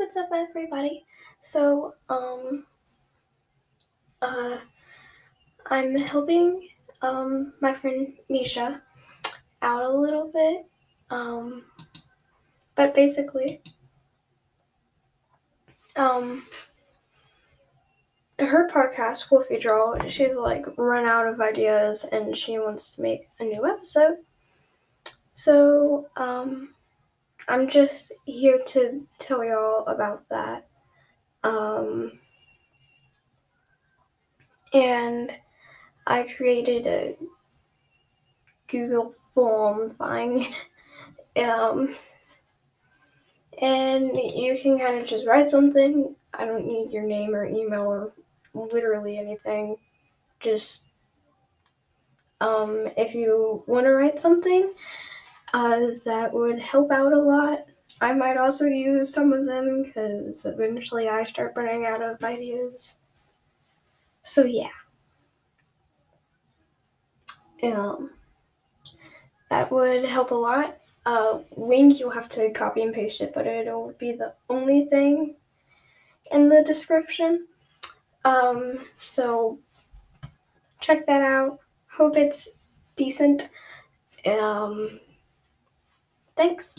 what's up, everybody? So, um, uh, I'm helping, um, my friend Misha out a little bit. Um, but basically, um, her podcast, Wolfidraw, she's like run out of ideas and she wants to make a new episode. So, um, I'm just here to tell y'all about that. Um, and I created a Google form thing. um, and you can kind of just write something. I don't need your name or email or literally anything. Just um, if you want to write something, uh, that would help out a lot. I might also use some of them because eventually I start running out of ideas. So yeah. Um, that would help a lot. Uh, link you'll have to copy and paste it, but it'll be the only thing in the description. Um, so check that out. Hope it's decent. Um, thanks.